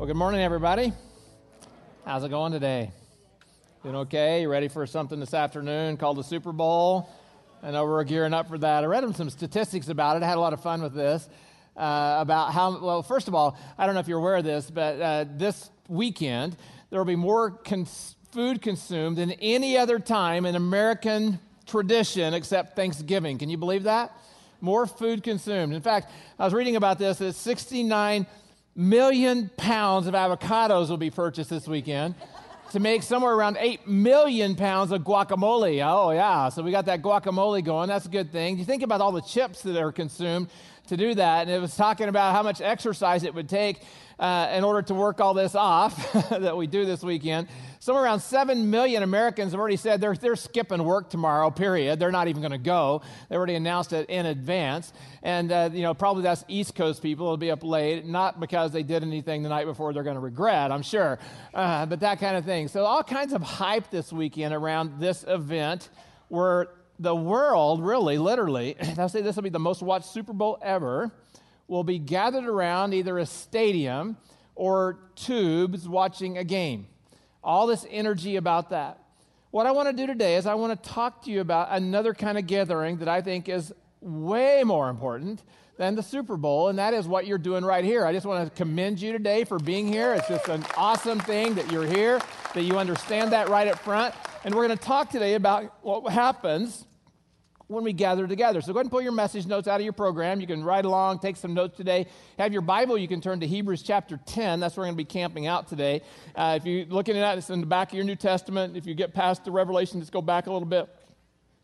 Well, good morning, everybody. How's it going today? Doing okay? You ready for something this afternoon called the Super Bowl? I know we're gearing up for that. I read some statistics about it. I had a lot of fun with this. Uh, about how, well, first of all, I don't know if you're aware of this, but uh, this weekend there will be more cons- food consumed than any other time in American tradition except Thanksgiving. Can you believe that? More food consumed. In fact, I was reading about this. It's 69 million pounds of avocados will be purchased this weekend to make somewhere around 8 million pounds of guacamole. Oh, yeah. So we got that guacamole going. That's a good thing. You think about all the chips that are consumed to do that. And it was talking about how much exercise it would take uh, in order to work all this off that we do this weekend. Somewhere around 7 million Americans have already said they're, they're skipping work tomorrow, period. They're not even going to go. They already announced it in advance. And, uh, you know, probably that's East Coast people. They'll be up late, not because they did anything the night before they're going to regret, I'm sure, uh, but that kind of thing. So, all kinds of hype this weekend around this event where the world, really, literally, I'll say this will be the most watched Super Bowl ever, will be gathered around either a stadium or tubes watching a game all this energy about that. What I want to do today is I want to talk to you about another kind of gathering that I think is way more important than the Super Bowl, and that is what you're doing right here. I just want to commend you today for being here. It's just an awesome thing that you're here, that you understand that right up front. And we're going to talk today about what happens when we gather together. So go ahead and pull your message notes out of your program. You can write along, take some notes today. Have your Bible, you can turn to Hebrews chapter 10. That's where we're going to be camping out today. Uh, if you're looking at it, it's in the back of your New Testament. If you get past the Revelation, just go back a little bit.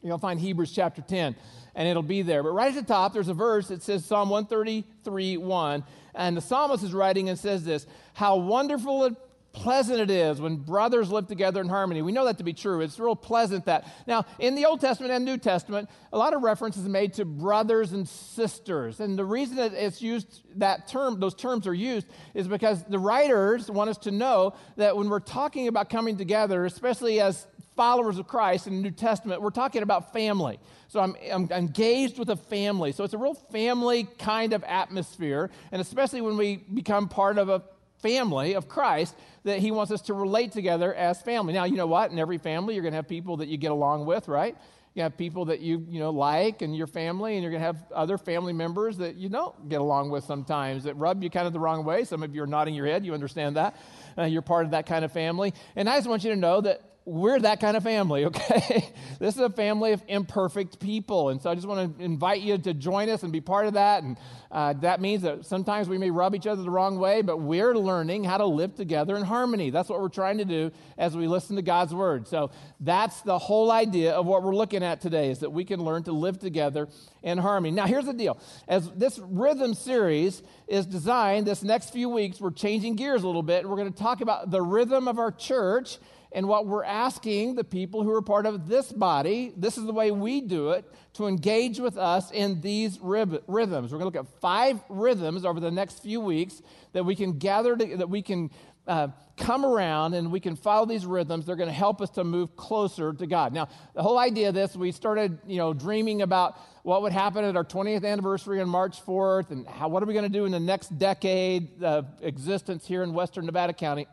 You'll find Hebrews chapter 10, and it'll be there. But right at the top, there's a verse that says Psalm 133 1. And the psalmist is writing and says this How wonderful pleasant it is when brothers live together in harmony. We know that to be true. It's real pleasant that. Now, in the Old Testament and New Testament, a lot of references made to brothers and sisters. And the reason that it's used, that term, those terms are used, is because the writers want us to know that when we're talking about coming together, especially as followers of Christ in the New Testament, we're talking about family. So I'm, I'm, engaged with a family. So it's a real family kind of atmosphere. And especially when we become part of a family of Christ, that he wants us to relate together as family. Now, you know what? In every family, you're going to have people that you get along with, right? You have people that you, you know, like and your family, and you're going to have other family members that you don't get along with sometimes that rub you kind of the wrong way. Some of you are nodding your head. You understand that. Uh, you're part of that kind of family. And I just want you to know that we're that kind of family, okay? this is a family of imperfect people. And so I just want to invite you to join us and be part of that. And uh, that means that sometimes we may rub each other the wrong way, but we're learning how to live together in harmony. That's what we're trying to do as we listen to God's word. So that's the whole idea of what we're looking at today is that we can learn to live together in harmony. Now, here's the deal. As this rhythm series is designed, this next few weeks, we're changing gears a little bit. We're going to talk about the rhythm of our church and what we're asking the people who are part of this body, this is the way we do it, to engage with us in these rhythms. We're going to look at five rhythms over the next few weeks that we can gather, to, that we can uh, come around and we can follow these rhythms. They're going to help us to move closer to God. Now, the whole idea of this, we started, you know, dreaming about what would happen at our 20th anniversary on March 4th and how, what are we going to do in the next decade of existence here in Western Nevada County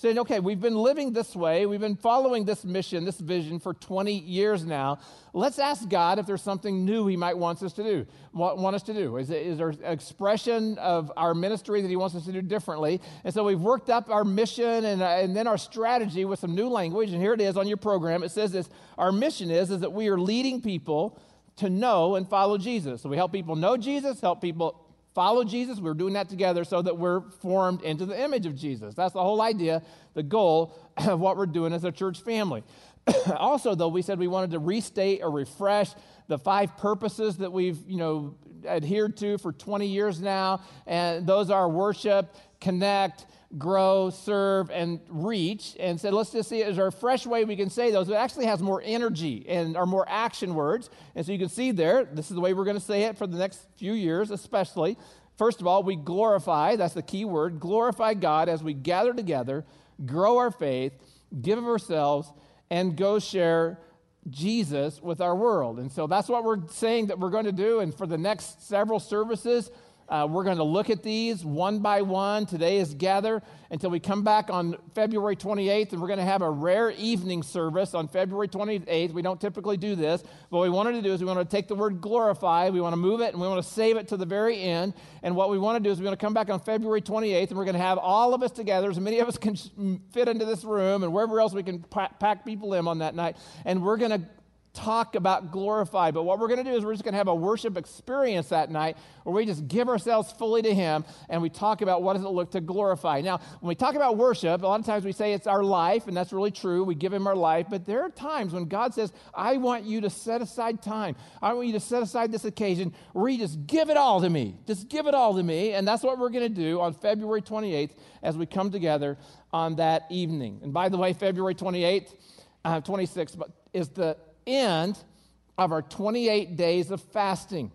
saying, okay, we've been living this way, we've been following this mission, this vision for 20 years now. Let's ask God if there's something new He might want us to do. Want us to do? Is, is there an expression of our ministry that He wants us to do differently? And so we've worked up our mission and, uh, and then our strategy with some new language. And here it is on your program. It says this: Our mission is is that we are leading people to know and follow Jesus. So we help people know Jesus, help people follow Jesus. We're doing that together so that we're formed into the image of Jesus. That's the whole idea, the goal of what we're doing as a church family. also, though, we said we wanted to restate or refresh the five purposes that we've, you know, adhered to for 20 years now, and those are worship, connect, grow, serve, and reach. And said, let's just see, is there a fresh way we can say those? It actually has more energy and are more action words. And so you can see there, this is the way we're going to say it for the next few years, especially. First of all, we glorify, that's the key word, glorify God as we gather together, grow our faith, give of ourselves, and go share Jesus with our world. And so that's what we're saying that we're going to do. And for the next several services, Uh, we're going to look at these one by one. Today is gather until we come back on February 28th, and we're going to have a rare evening service on February 28th. We don't typically do this. What we wanted to do is we want to take the word glorify, we want to move it, and we want to save it to the very end. And what we want to do is we want to come back on February 28th, and we're going to have all of us together, as many of us can fit into this room and wherever else we can pack people in on that night. And we're going to talk about glorify. But what we're going to do is we're just going to have a worship experience that night where we just give ourselves fully to Him and we talk about what does it look to glorify. Now, when we talk about worship, a lot of times we say it's our life, and that's really true. We give Him our life. But there are times when God says, I want you to set aside time. I want you to set aside this occasion where you just give it all to me. Just give it all to me. And that's what we're going to do on February 28th as we come together on that evening. And by the way, February 28th, uh, 26th is the end of our 28 days of fasting.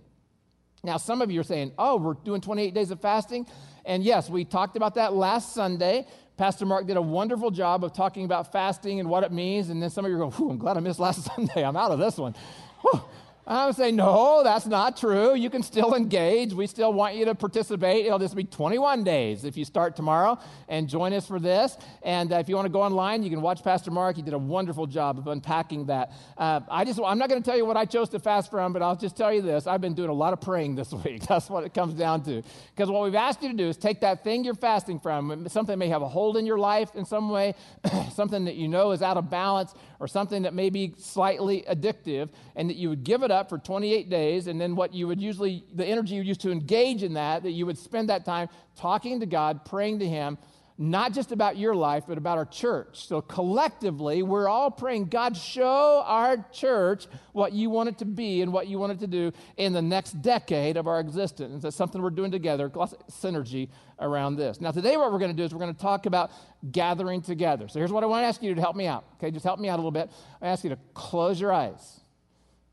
Now, some of you are saying, oh, we're doing 28 days of fasting. And yes, we talked about that last Sunday. Pastor Mark did a wonderful job of talking about fasting and what it means. And then some of you are going, I'm glad I missed last Sunday. I'm out of this one. Whew. I would say, no, that's not true. You can still engage. We still want you to participate. It'll just be 21 days if you start tomorrow and join us for this. And uh, if you want to go online, you can watch Pastor Mark. He did a wonderful job of unpacking that. Uh, I just, I'm not going to tell you what I chose to fast from, but I'll just tell you this. I've been doing a lot of praying this week. That's what it comes down to. Because what we've asked you to do is take that thing you're fasting from, something may have a hold in your life in some way, something that you know is out of balance, or something that may be slightly addictive, and that you would give it up for 28 days, and then what you would usually, the energy you used to engage in that, that you would spend that time talking to God, praying to Him, not just about your life, but about our church. So collectively, we're all praying, God, show our church what you want it to be and what you want it to do in the next decade of our existence. That's something we're doing together, synergy around this. Now, today, what we're going to do is we're going to talk about gathering together. So here's what I want to ask you to help me out. Okay, just help me out a little bit. I ask you to close your eyes.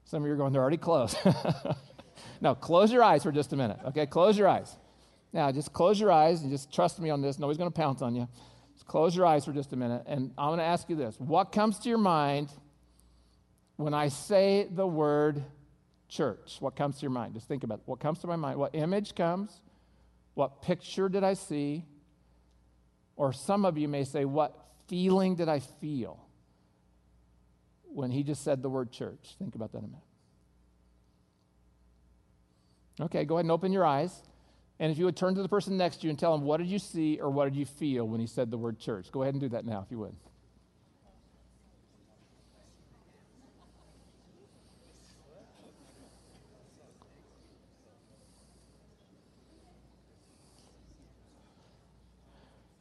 Some of you are going, they're already closed. no, close your eyes for just a minute. Okay, close your eyes. Now, just close your eyes and just trust me on this. Nobody's going to pounce on you. Just close your eyes for just a minute. And I'm going to ask you this What comes to your mind when I say the word church? What comes to your mind? Just think about it. What comes to my mind? What image comes? What picture did I see? Or some of you may say, What feeling did I feel? when he just said the word church. Think about that a minute. Okay, go ahead and open your eyes. And if you would turn to the person next to you and tell them, what did you see or what did you feel when he said the word church? Go ahead and do that now, if you would.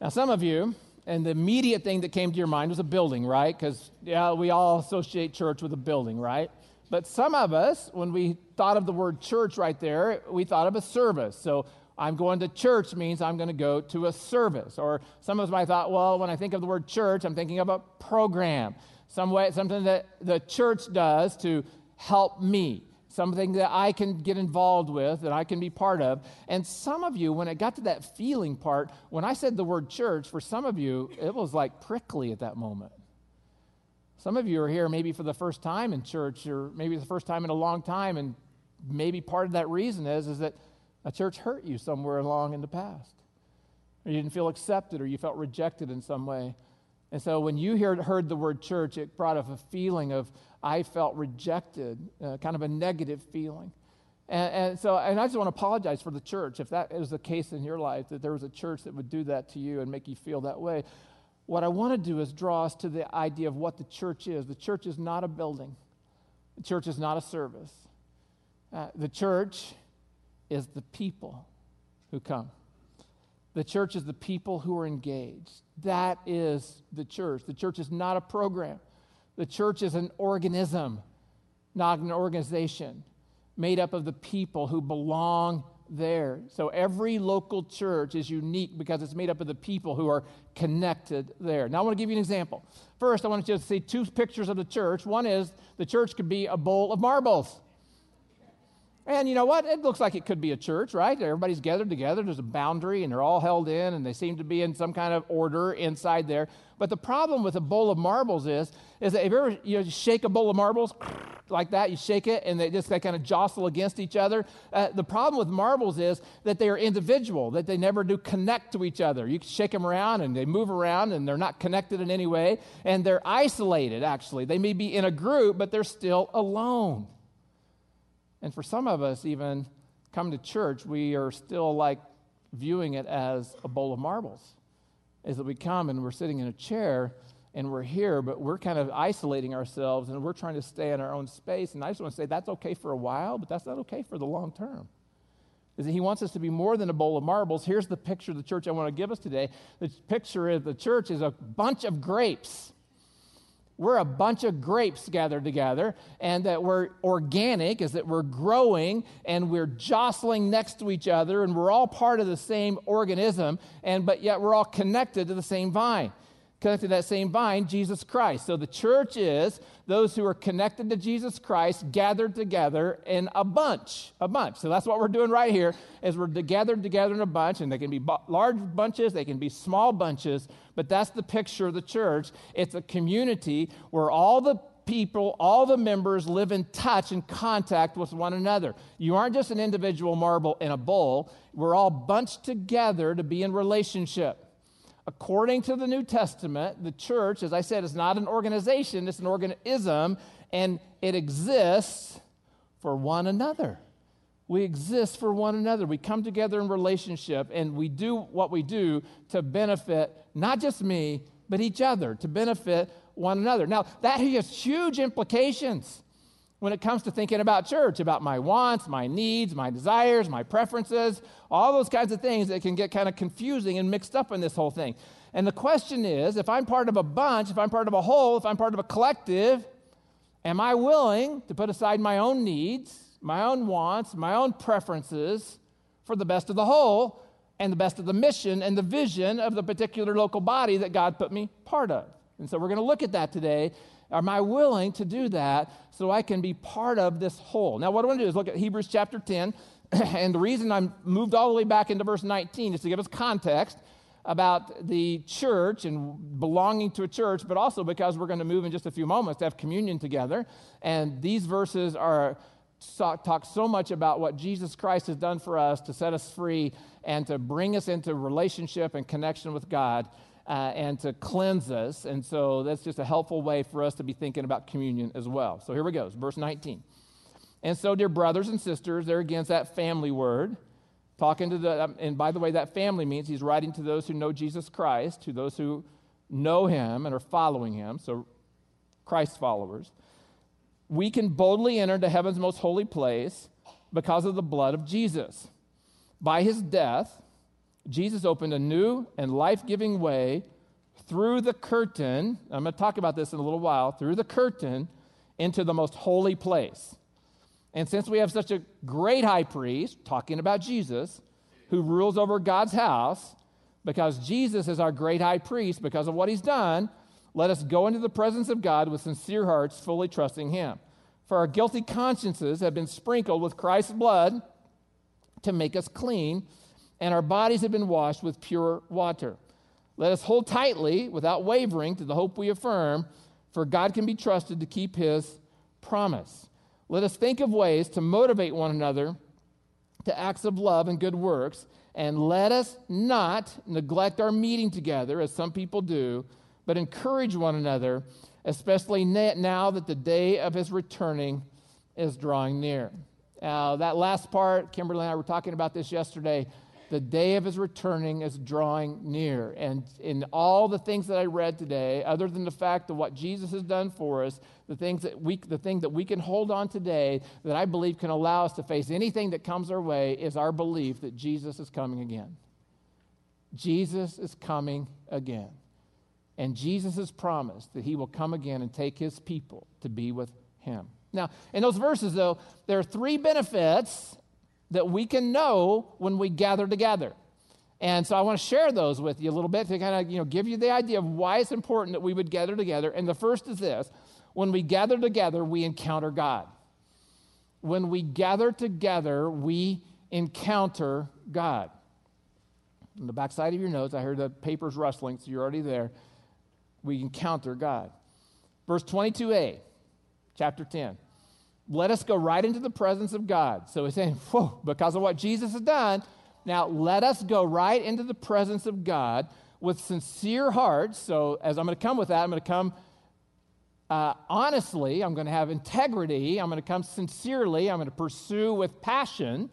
Now, some of you, and the immediate thing that came to your mind was a building, right? Because, yeah, we all associate church with a building, right? But some of us, when we thought of the word church right there, we thought of a service. So I'm going to church means I'm going to go to a service. Or some of us might thought, well, when I think of the word church, I'm thinking of a program, some way, something that the church does to help me something that I can get involved with, that I can be part of. And some of you, when it got to that feeling part, when I said the word church, for some of you, it was like prickly at that moment. Some of you are here maybe for the first time in church, or maybe the first time in a long time, and maybe part of that reason is, is that a church hurt you somewhere along in the past. Or you didn't feel accepted, or you felt rejected in some way. And so when you heard, heard the word church, it brought up a feeling of, I felt rejected, uh, kind of a negative feeling. And, and, so, and I just want to apologize for the church if that is the case in your life, that there was a church that would do that to you and make you feel that way. What I want to do is draw us to the idea of what the church is. The church is not a building, the church is not a service. Uh, the church is the people who come. The church is the people who are engaged. That is the church. The church is not a program. The church is an organism, not an organization, made up of the people who belong there. So every local church is unique because it's made up of the people who are connected there. Now, I want to give you an example. First, I want you to see two pictures of the church. One is the church could be a bowl of marbles. And you know what? It looks like it could be a church, right? Everybody's gathered together. There's a boundary, and they're all held in, and they seem to be in some kind of order inside there. But the problem with a bowl of marbles is, is that if you ever you know, shake a bowl of marbles like that, you shake it, and they just they kind of jostle against each other. Uh, the problem with marbles is that they are individual, that they never do connect to each other. You shake them around, and they move around, and they're not connected in any way, and they're isolated. Actually, they may be in a group, but they're still alone. And for some of us, even come to church, we are still like viewing it as a bowl of marbles. Is that we come and we're sitting in a chair and we're here, but we're kind of isolating ourselves and we're trying to stay in our own space. And I just want to say that's okay for a while, but that's not okay for the long term. Is that he wants us to be more than a bowl of marbles. Here's the picture of the church I want to give us today. The picture of the church is a bunch of grapes we're a bunch of grapes gathered together, and that we're organic, is that we're growing and we're jostling next to each other, and we're all part of the same organism, and but yet we're all connected to the same vine connected to that same vine, Jesus Christ. So the church is those who are connected to Jesus Christ gathered together in a bunch, a bunch. So that's what we're doing right here is we're gathered together in a bunch and they can be large bunches, they can be small bunches, but that's the picture of the church. It's a community where all the people, all the members live in touch and contact with one another. You aren't just an individual marble in a bowl. We're all bunched together to be in relationship. According to the New Testament, the church, as I said, is not an organization, it's an organism, and it exists for one another. We exist for one another. We come together in relationship and we do what we do to benefit not just me, but each other, to benefit one another. Now, that has huge implications when it comes to thinking about church, about my wants, my needs, my desires, my preferences, all those kinds of things that can get kind of confusing and mixed up in this whole thing. And the question is if I'm part of a bunch, if I'm part of a whole, if I'm part of a collective, am I willing to put aside my own needs, my own wants, my own preferences for the best of the whole and the best of the mission and the vision of the particular local body that God put me part of? And so we're going to look at that today Am I willing to do that so I can be part of this whole? Now, what I want to do is look at Hebrews chapter 10. and the reason I'm moved all the way back into verse 19 is to give us context about the church and belonging to a church, but also because we're going to move in just a few moments to have communion together. And these verses are talk so much about what Jesus Christ has done for us to set us free and to bring us into relationship and connection with God uh, and to cleanse us. And so that's just a helpful way for us to be thinking about communion as well. So here we go, verse 19. And so, dear brothers and sisters, there again, that family word. Talking to the, um, and by the way, that family means he's writing to those who know Jesus Christ, to those who know him and are following him, so Christ followers. We can boldly enter into heaven's most holy place because of the blood of Jesus. By his death, Jesus opened a new and life giving way through the curtain. I'm going to talk about this in a little while through the curtain into the most holy place. And since we have such a great high priest, talking about Jesus, who rules over God's house, because Jesus is our great high priest because of what he's done, let us go into the presence of God with sincere hearts, fully trusting him. For our guilty consciences have been sprinkled with Christ's blood to make us clean and our bodies have been washed with pure water. Let us hold tightly, without wavering, to the hope we affirm, for God can be trusted to keep his promise. Let us think of ways to motivate one another to acts of love and good works, and let us not neglect our meeting together, as some people do, but encourage one another, especially now that the day of his returning is drawing near. Now, that last part, Kimberly and I were talking about this yesterday the day of his returning is drawing near. And in all the things that I read today, other than the fact of what Jesus has done for us, the things that we the thing that we can hold on today that I believe can allow us to face anything that comes our way is our belief that Jesus is coming again. Jesus is coming again. And Jesus has promised that he will come again and take his people to be with him. Now, in those verses, though, there are three benefits that we can know when we gather together. And so I want to share those with you a little bit to kind of, you know, give you the idea of why it's important that we would gather together. And the first is this, when we gather together, we encounter God. when we gather together, we encounter God. On the backside of your notes, I heard the papers rustling, so you're already there. We encounter God. Verse 22a, chapter 10. Let us go right into the presence of God. So he's saying, Whoa, because of what Jesus has done, now let us go right into the presence of God with sincere hearts. So as I'm going to come with that, I'm going to come uh, honestly, I'm going to have integrity, I'm going to come sincerely, I'm going to pursue with passion,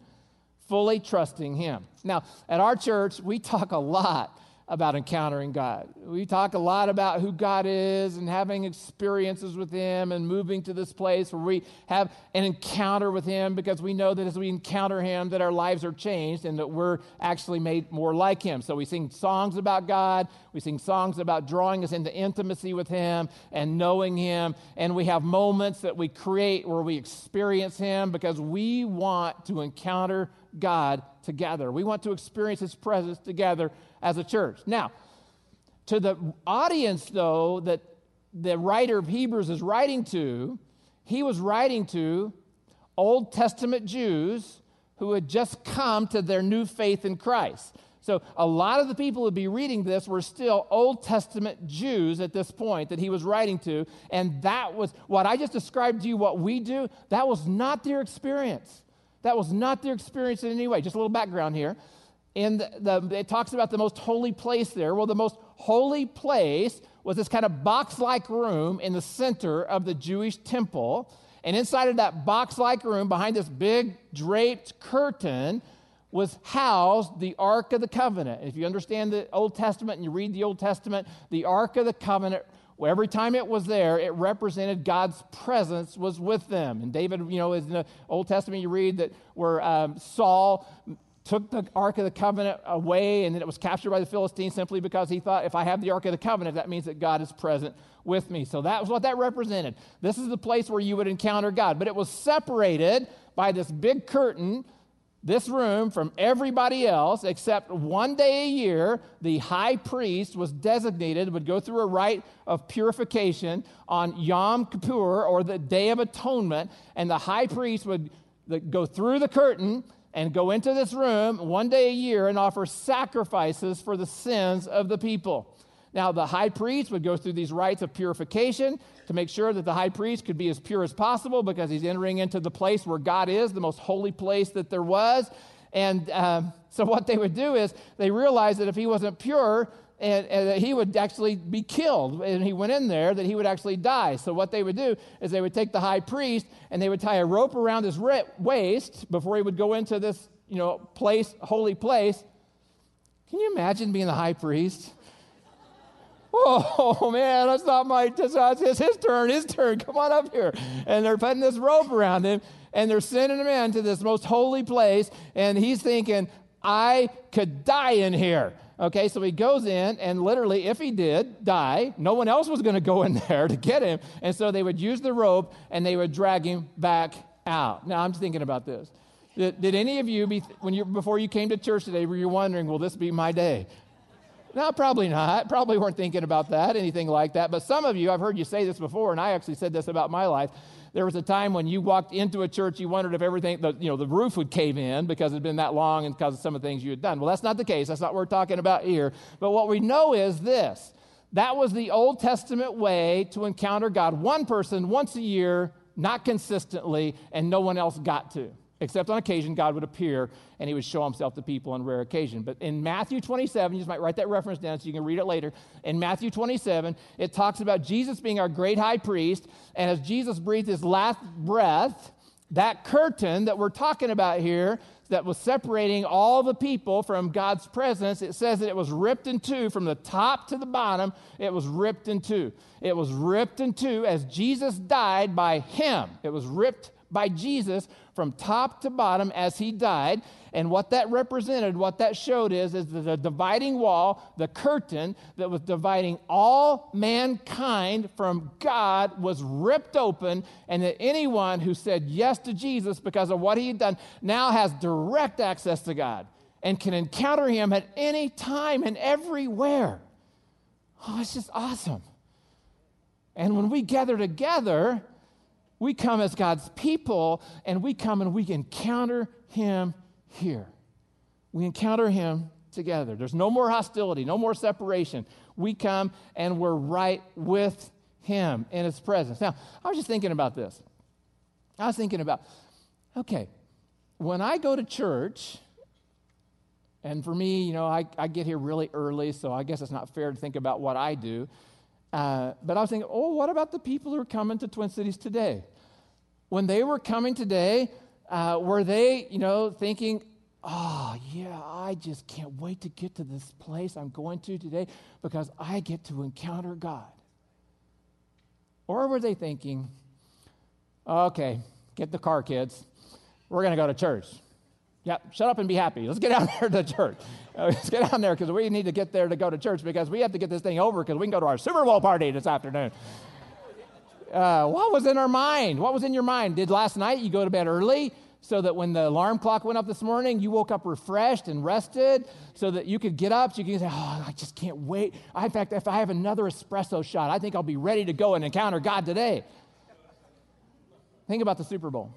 fully trusting Him. Now, at our church, we talk a lot about encountering God. We talk a lot about who God is and having experiences with Him and moving to this place where we have an encounter with Him because we know that as we encounter Him that our lives are changed and that we're actually made more like Him. So we sing songs about God, we sing songs about drawing us into intimacy with Him and knowing Him, and we have moments that we create where we experience Him because we want to encounter God together. We want to experience His presence together as a church. Now, to the audience, though, that the writer of Hebrews is writing to, he was writing to Old Testament Jews who had just come to their new faith in Christ. So, a lot of the people who'd be reading this were still Old Testament Jews at this point that he was writing to. And that was what I just described to you, what we do, that was not their experience. That was not their experience in any way. Just a little background here. And the, the, it talks about the most holy place there. Well, the most holy place was this kind of box like room in the center of the Jewish temple. And inside of that box like room, behind this big draped curtain, was housed the Ark of the Covenant. If you understand the Old Testament and you read the Old Testament, the Ark of the Covenant, every time it was there, it represented God's presence was with them. And David, you know, in the Old Testament, you read that where um, Saul took the Ark of the Covenant away and then it was captured by the Philistines simply because he thought, if I have the Ark of the Covenant, that means that God is present with me. So that was what that represented. This is the place where you would encounter God. But it was separated by this big curtain, this room, from everybody else, except one day a year, the high priest was designated, would go through a rite of purification on Yom Kippur or the Day of Atonement, and the high priest would go through the curtain and go into this room one day a year and offer sacrifices for the sins of the people. Now, the high priest would go through these rites of purification to make sure that the high priest could be as pure as possible because he's entering into the place where God is, the most holy place that there was. And um, so, what they would do is they realized that if he wasn't pure, and, and, that he would actually be killed. And he went in there that he would actually die. So what they would do is they would take the high priest and they would tie a rope around his waist before he would go into this, you know, place, holy place. Can you imagine being the high priest? Oh man, that's not my. That's his, his turn. His turn. Come on up here. And they're putting this rope around him, and they're sending him into this most holy place. And he's thinking, I could die in here. Okay, so he goes in, and literally, if he did die, no one else was going to go in there to get him. And so they would use the rope and they would drag him back out. Now, I'm thinking about this. Did, did any of you, be, when you, before you came to church today, were you wondering, will this be my day? No, probably not. Probably weren't thinking about that, anything like that. But some of you, I've heard you say this before, and I actually said this about my life. There was a time when you walked into a church, you wondered if everything, the, you know, the roof would cave in because it had been that long and because of some of the things you had done. Well, that's not the case. That's not what we're talking about here. But what we know is this that was the Old Testament way to encounter God. One person once a year, not consistently, and no one else got to except on occasion God would appear and he would show himself to people on rare occasion. But in Matthew 27, you just might write that reference down so you can read it later. In Matthew 27, it talks about Jesus being our great high priest, and as Jesus breathed his last breath, that curtain that we're talking about here that was separating all the people from God's presence, it says that it was ripped in two from the top to the bottom. It was ripped in two. It was ripped in two as Jesus died by him. It was ripped by Jesus from top to bottom as he died. And what that represented, what that showed is, is the dividing wall, the curtain that was dividing all mankind from God was ripped open, and that anyone who said yes to Jesus because of what he had done now has direct access to God and can encounter him at any time and everywhere. Oh, it's just awesome. And when we gather together, We come as God's people, and we come and we encounter Him here. We encounter Him together. There's no more hostility, no more separation. We come and we're right with Him in His presence. Now, I was just thinking about this. I was thinking about, okay, when I go to church, and for me, you know, I, I get here really early, so I guess it's not fair to think about what I do. Uh, but I was thinking, oh, what about the people who are coming to Twin Cities today? When they were coming today, uh, were they, you know, thinking, oh, yeah, I just can't wait to get to this place I'm going to today because I get to encounter God? Or were they thinking, okay, get the car, kids. We're going to go to church. Yep, shut up and be happy. Let's get down there to church. Let's get down there because we need to get there to go to church because we have to get this thing over because we can go to our Super Bowl party this afternoon. Uh, what was in our mind? What was in your mind? Did last night you go to bed early so that when the alarm clock went up this morning, you woke up refreshed and rested so that you could get up so you can say, Oh, I just can't wait. I, in fact, if I have another espresso shot, I think I'll be ready to go and encounter God today. Think about the Super Bowl.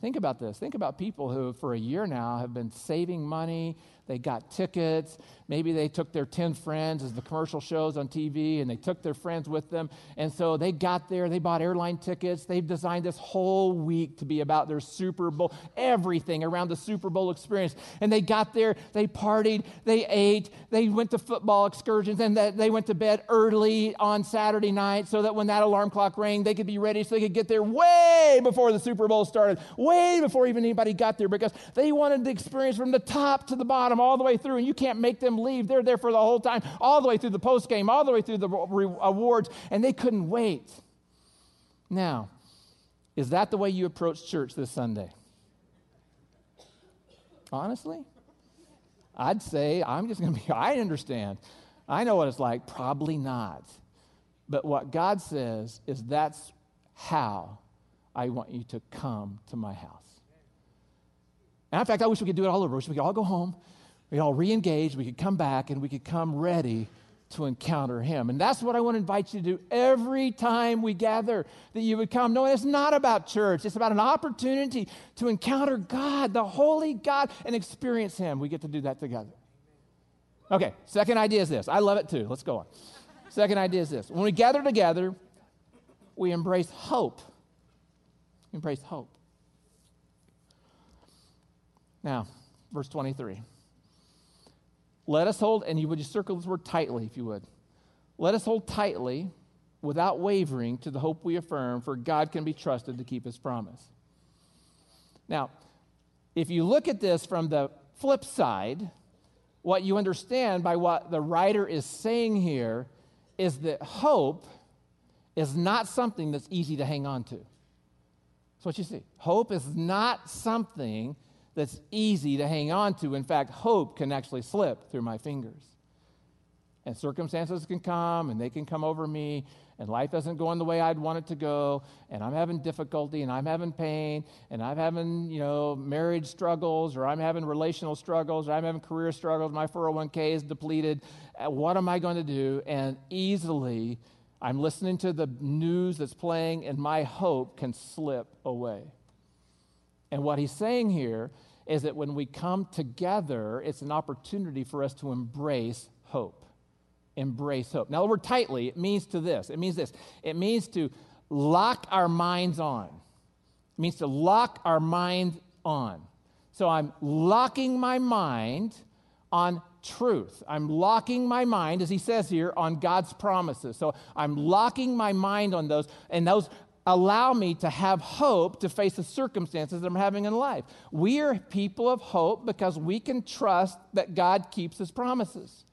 Think about this. Think about people who, for a year now, have been saving money. They got tickets. Maybe they took their 10 friends as the commercial shows on TV and they took their friends with them. And so they got there. They bought airline tickets. They've designed this whole week to be about their Super Bowl, everything around the Super Bowl experience. And they got there. They partied. They ate. They went to football excursions. And they went to bed early on Saturday night so that when that alarm clock rang, they could be ready so they could get there way before the Super Bowl started, way before even anybody got there because they wanted the experience from the top to the bottom all the way through, and you can't make them leave. They're there for the whole time, all the way through the post game, all the way through the awards, and they couldn't wait. Now, is that the way you approach church this Sunday? Honestly? I'd say, I'm just going to be, I understand. I know what it's like. Probably not. But what God says is that's how I want you to come to my house. And in fact, I wish we could do it all over. We could all go home we all re engage, we could come back, and we could come ready to encounter him. And that's what I want to invite you to do every time we gather, that you would come. No, it's not about church, it's about an opportunity to encounter God, the holy God, and experience him. We get to do that together. Okay, second idea is this. I love it too. Let's go on. Second idea is this. When we gather together, we embrace hope. We embrace hope. Now, verse 23. Let us hold, and you would just circle this word tightly, if you would. Let us hold tightly, without wavering, to the hope we affirm, for God can be trusted to keep his promise. Now, if you look at this from the flip side, what you understand by what the writer is saying here is that hope is not something that's easy to hang on to. That's what you see. Hope is not something that's easy to hang on to. In fact, hope can actually slip through my fingers. And circumstances can come and they can come over me, and life isn't going the way I'd want it to go, and I'm having difficulty, and I'm having pain, and I'm having, you know, marriage struggles, or I'm having relational struggles, or I'm having career struggles, my 401k is depleted. Uh, what am I going to do? And easily, I'm listening to the news that's playing, and my hope can slip away. And what he's saying here is that when we come together, it's an opportunity for us to embrace hope. Embrace hope. Now, the word tightly, it means to this. It means this. It means to lock our minds on. It means to lock our mind on. So I'm locking my mind on truth. I'm locking my mind, as he says here, on God's promises. So I'm locking my mind on those, and those allow me to have hope to face the circumstances that I'm having in life. We are people of hope because we can trust that God keeps his promises.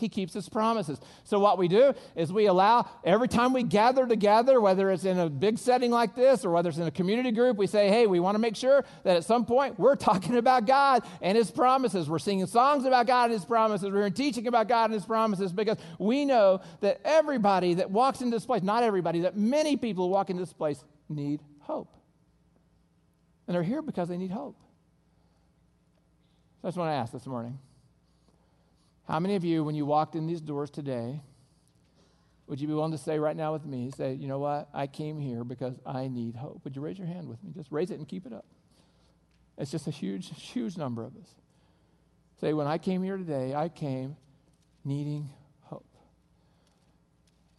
He keeps his promises. So, what we do is we allow every time we gather together, whether it's in a big setting like this or whether it's in a community group, we say, hey, we want to make sure that at some point we're talking about God and his promises. We're singing songs about God and his promises. We're teaching about God and his promises because we know that everybody that walks into this place, not everybody, that many people who walk into this place need hope. And they're here because they need hope. So I just want to ask this morning. How many of you, when you walked in these doors today, Would you be willing to say right now with me, say, you know what? I came here because I need hope. Would you raise your hand with me? Just raise it and keep it up. It's just a huge, huge number of us. Say, when I came here today, I came needing hope.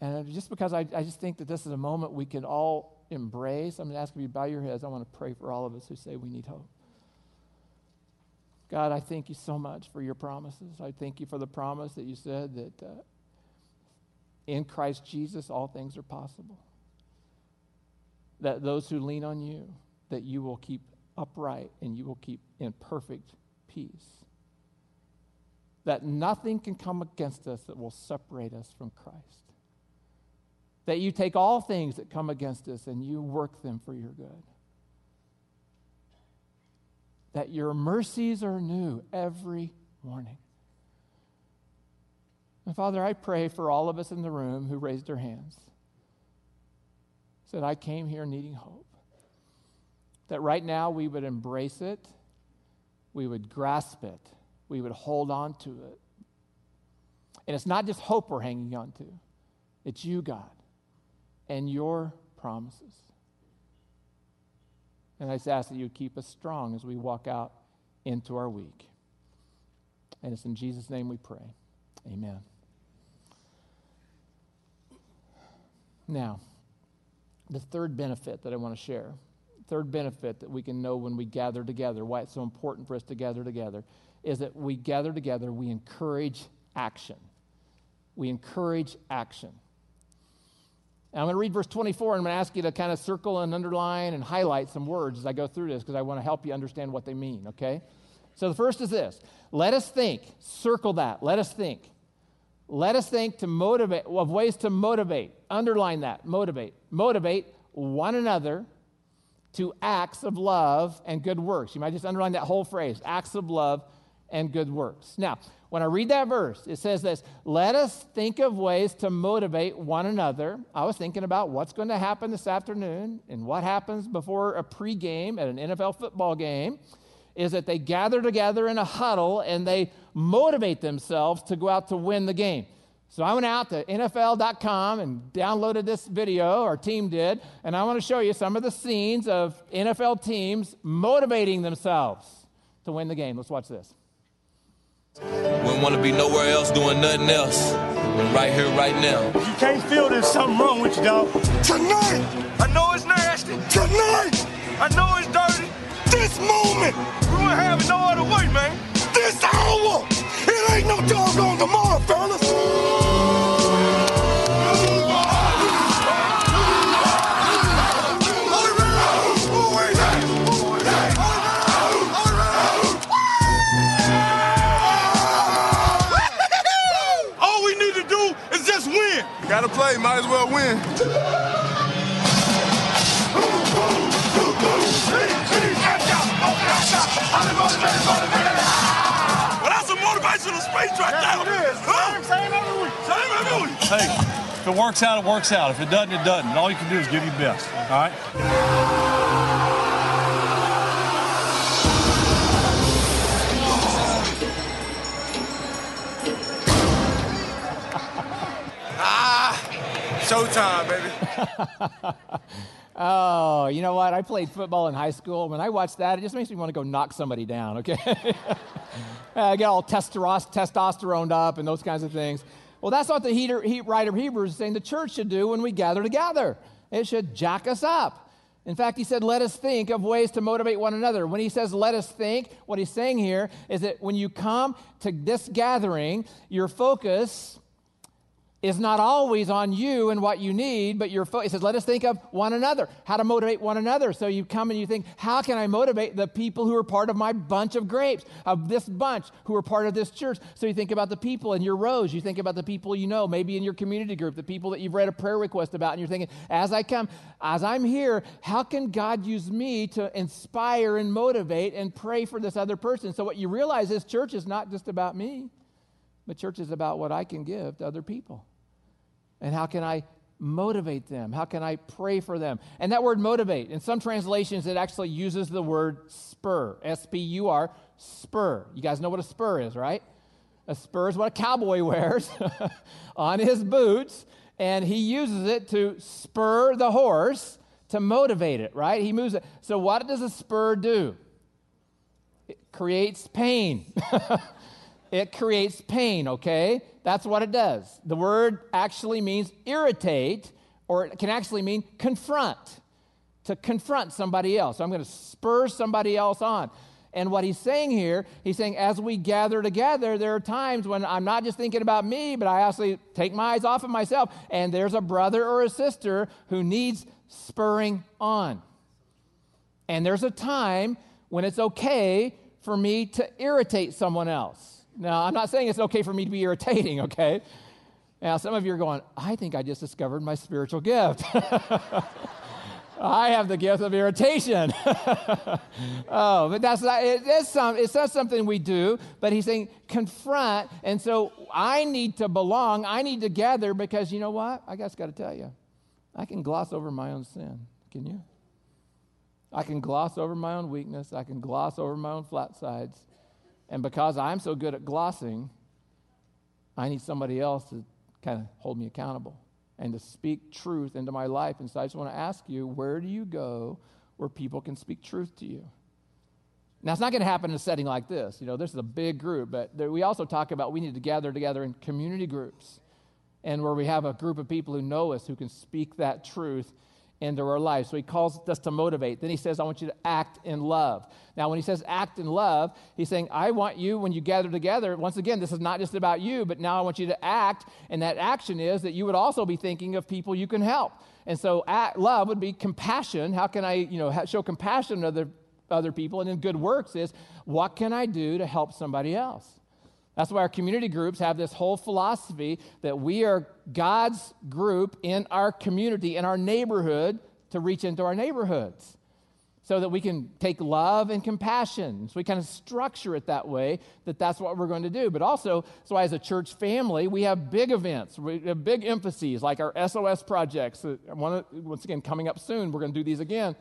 And just because I, I just think that this is a moment we can all embrace, I'm going to ask if you to bow your heads. I want to pray for all of us who say we need hope. God, I thank you so much for your promises. I thank you for the promise that you said that uh, in Christ Jesus all things are possible. That those who lean on you, that you will keep upright and you will keep in perfect peace that nothing can come against us that will separate us from Christ. That you take all things that come against us and you work them for your good. That your mercies are new every morning. And Father, I pray for all of us in the room who raised their hands. Said, I came here needing hope. That right now we would embrace it, we would grasp it we would hold on to it. And it's not just hope we're hanging on to, it's you, God, and your promises. And I just ask that you keep us strong as we walk out into our week. And it's in Jesus' name we pray. Amen. Now, the third benefit that I want to share, third benefit that we can know when we gather together, why it's so important for us to gather together, is that we gather together, we encourage action. We encourage action. And I'm going to read verse 24, and I'm going to ask you to kind of circle and underline and highlight some words as I go through this because I want to help you understand what they mean, okay? So the first is this let us think, circle that, let us think. Let us think to motivate, of ways to motivate, underline that, motivate, motivate one another to acts of love and good works. You might just underline that whole phrase acts of love and good works. Now, when I read that verse, it says this let us think of ways to motivate one another. I was thinking about what's going to happen this afternoon and what happens before a pregame at an NFL football game is that they gather together in a huddle and they motivate themselves to go out to win the game. So I went out to NFL.com and downloaded this video, our team did, and I want to show you some of the scenes of NFL teams motivating themselves to win the game. Let's watch this. Wouldn't want to be nowhere else doing nothing else. But right here, right now. You can't feel there's something wrong with you, dog. Tonight! I know it's nasty. Tonight! I know it's dirty. This moment! We wouldn't have it no other way, man. This hour! It ain't no doggone tomorrow, fellas! As well win. Well, that's a motivational speech right there. Huh? Same every week. Same every week. Hey, if it works out, it works out. If it doesn't, it doesn't. And all you can do is give your best. All right? Showtime, baby. Oh, you know what? I played football in high school. When I watch that, it just makes me want to go knock somebody down, okay? I get all testosterone, up and those kinds of things. Well, that's what the writer of Hebrews is saying the church should do when we gather together. It should jack us up. In fact, he said, let us think of ways to motivate one another. When he says, let us think, what he's saying here is that when you come to this gathering, your focus is not always on you and what you need, but your fo- it says, let us think of one another, how to motivate one another. So you come and you think, how can I motivate the people who are part of my bunch of grapes, of this bunch who are part of this church? So you think about the people in your rows, you think about the people you know, maybe in your community group, the people that you've read a prayer request about, and you're thinking, as I come, as I'm here, how can God use me to inspire and motivate and pray for this other person? So what you realize is church is not just about me, but church is about what I can give to other people. And how can I motivate them? How can I pray for them? And that word motivate, in some translations, it actually uses the word spur, S P U R, spur. You guys know what a spur is, right? A spur is what a cowboy wears on his boots. and he uses it to spur the horse to motivate it, right? He moves it. So, what does a spur do? It creates pain. it creates pain, okay? That's what it does. The word actually means irritate, or it can actually mean confront, to confront somebody else. So I'm going to spur somebody else on. And what he's saying here, he's saying, as we gather together, there are times when I'm not just thinking about me, but I actually take my eyes off of myself. And there's a brother or a sister who needs spurring on. And there's a time when it's okay for me to irritate someone else. Now, I'm not saying it's okay for me to be irritating, okay? Now, some of you are going, I think I just discovered my spiritual gift. I have the gift of irritation. oh, but that's not, it, it's, some, it's not something we do, but he's saying confront. And so I need to belong. I need to gather because you know what? I guess got to tell you, I can gloss over my own sin. Can you? I can gloss over my own weakness. I can gloss over my own flat sides. And because I'm so good at glossing, I need somebody else to kind of hold me accountable and to speak truth into my life. And so I just want to ask you where do you go where people can speak truth to you? Now, it's not going to happen in a setting like this. You know, this is a big group, but there, we also talk about we need to gather together in community groups and where we have a group of people who know us who can speak that truth into our lives. So he calls us to motivate. Then he says, I want you to act in love. Now, when he says act in love, he's saying, I want you, when you gather together, once again, this is not just about you, but now I want you to act. And that action is that you would also be thinking of people you can help. And so act, love would be compassion. How can I, you know, show compassion to other, other people? And then good works is, what can I do to help somebody else? That's why our community groups have this whole philosophy that we are God's group in our community, in our neighborhood, to reach into our neighborhoods so that we can take love and compassion. So we kind of structure it that way that that's what we're going to do. But also, so as a church family, we have big events, we have big emphases like our SOS projects. Once again, coming up soon, we're going to do these again.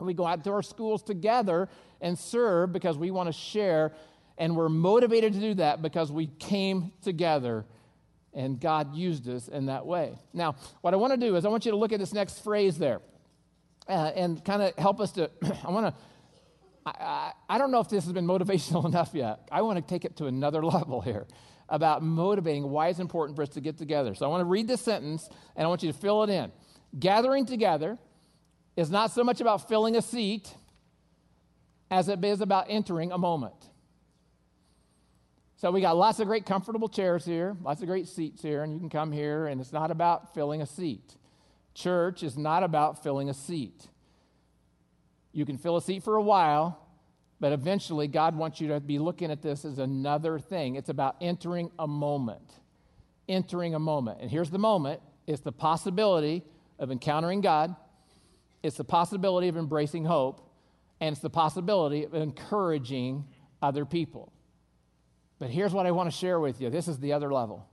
We go out to our schools together and serve because we want to share and we're motivated to do that because we came together and God used us in that way. Now, what I want to do is I want you to look at this next phrase there uh, and kind of help us to. I want to. I, I, don't know if this has been motivational enough yet. I want to take it to another level here about motivating why it's important for us to get together. So I want to read this sentence and I want you to fill it in. Gathering together is not so much about filling a seat as it is about entering a moment. So we got lots of great comfortable chairs here, lots of great seats here, and you can come here, and it's not about filling a seat. Church is not about filling a seat. You can fill a seat for a while, but eventually God wants you to be looking at this as another thing. It's about entering a moment. Entering a moment. And here's the moment it's the possibility of encountering God, it's the possibility of embracing hope, and it's the possibility of encouraging other people. But here's what I want to share with you. This is the other level.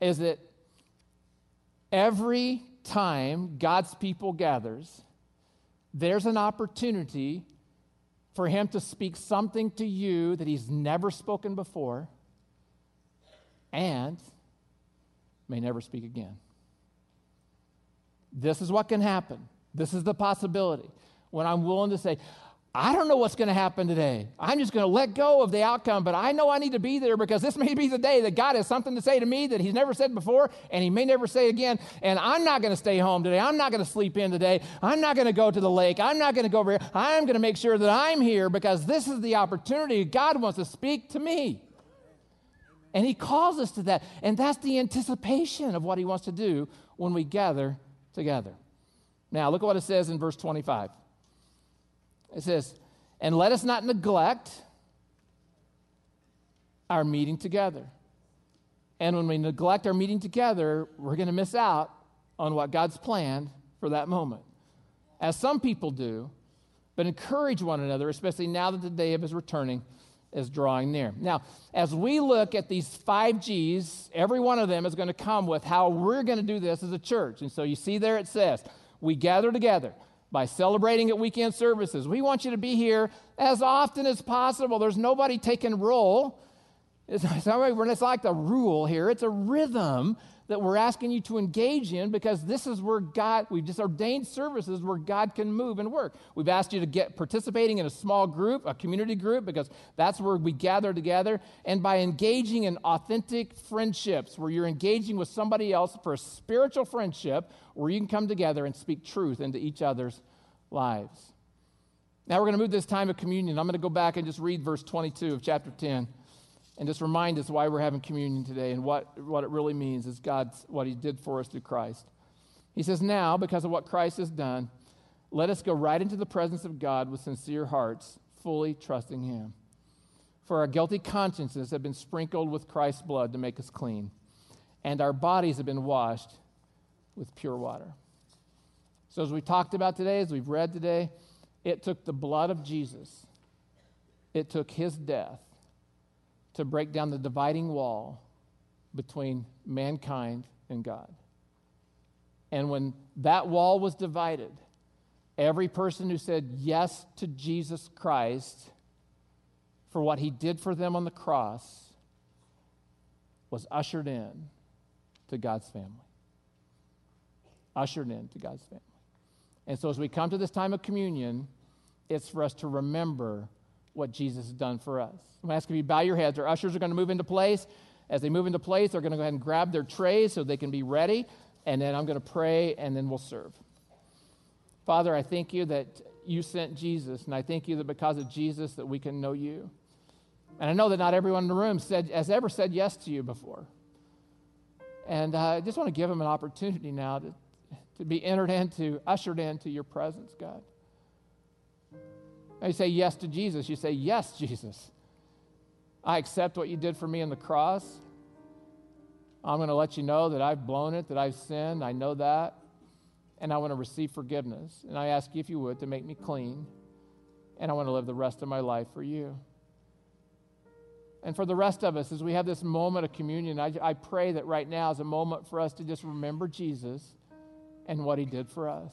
Is that every time God's people gathers, there's an opportunity for him to speak something to you that he's never spoken before and may never speak again. This is what can happen. This is the possibility. When I'm willing to say, I don't know what's going to happen today. I'm just going to let go of the outcome, but I know I need to be there because this may be the day that God has something to say to me that He's never said before and He may never say again. And I'm not going to stay home today. I'm not going to sleep in today. I'm not going to go to the lake. I'm not going to go over here. I'm going to make sure that I'm here because this is the opportunity God wants to speak to me. And He calls us to that. And that's the anticipation of what He wants to do when we gather together. Now, look at what it says in verse 25. It says, and let us not neglect our meeting together. And when we neglect our meeting together, we're going to miss out on what God's planned for that moment. As some people do, but encourage one another, especially now that the day of his returning is drawing near. Now, as we look at these five G's, every one of them is going to come with how we're going to do this as a church. And so you see there it says, we gather together by celebrating at weekend services. We want you to be here as often as possible. There's nobody taking roll. It's it's like the rule here, it's a rhythm that we're asking you to engage in because this is where God, we've just ordained services where God can move and work. We've asked you to get participating in a small group, a community group, because that's where we gather together. And by engaging in authentic friendships, where you're engaging with somebody else for a spiritual friendship, where you can come together and speak truth into each other's lives. Now we're going to move this time of communion. I'm going to go back and just read verse 22 of chapter 10 and just remind us why we're having communion today and what, what it really means is God's what He did for us through Christ. He says, Now, because of what Christ has done, let us go right into the presence of God with sincere hearts, fully trusting Him. For our guilty consciences have been sprinkled with Christ's blood to make us clean, and our bodies have been washed with pure water. So, as we talked about today, as we've read today, it took the blood of Jesus, it took His death to break down the dividing wall between mankind and God. And when that wall was divided, every person who said yes to Jesus Christ for what he did for them on the cross was ushered in to God's family. Ushered in to God's family. And so as we come to this time of communion, it's for us to remember what Jesus has done for us. I'm asking you to bow your heads. Our ushers are going to move into place. As they move into place, they're going to go ahead and grab their trays so they can be ready. And then I'm going to pray, and then we'll serve. Father, I thank you that you sent Jesus, and I thank you that because of Jesus that we can know you. And I know that not everyone in the room said, has ever said yes to you before. And uh, I just want to give them an opportunity now to, to be entered into, ushered into your presence, God. You say yes to Jesus. You say, Yes, Jesus. I accept what you did for me on the cross. I'm going to let you know that I've blown it, that I've sinned. I know that. And I want to receive forgiveness. And I ask you, if you would, to make me clean. And I want to live the rest of my life for you. And for the rest of us, as we have this moment of communion, I, I pray that right now is a moment for us to just remember Jesus and what he did for us.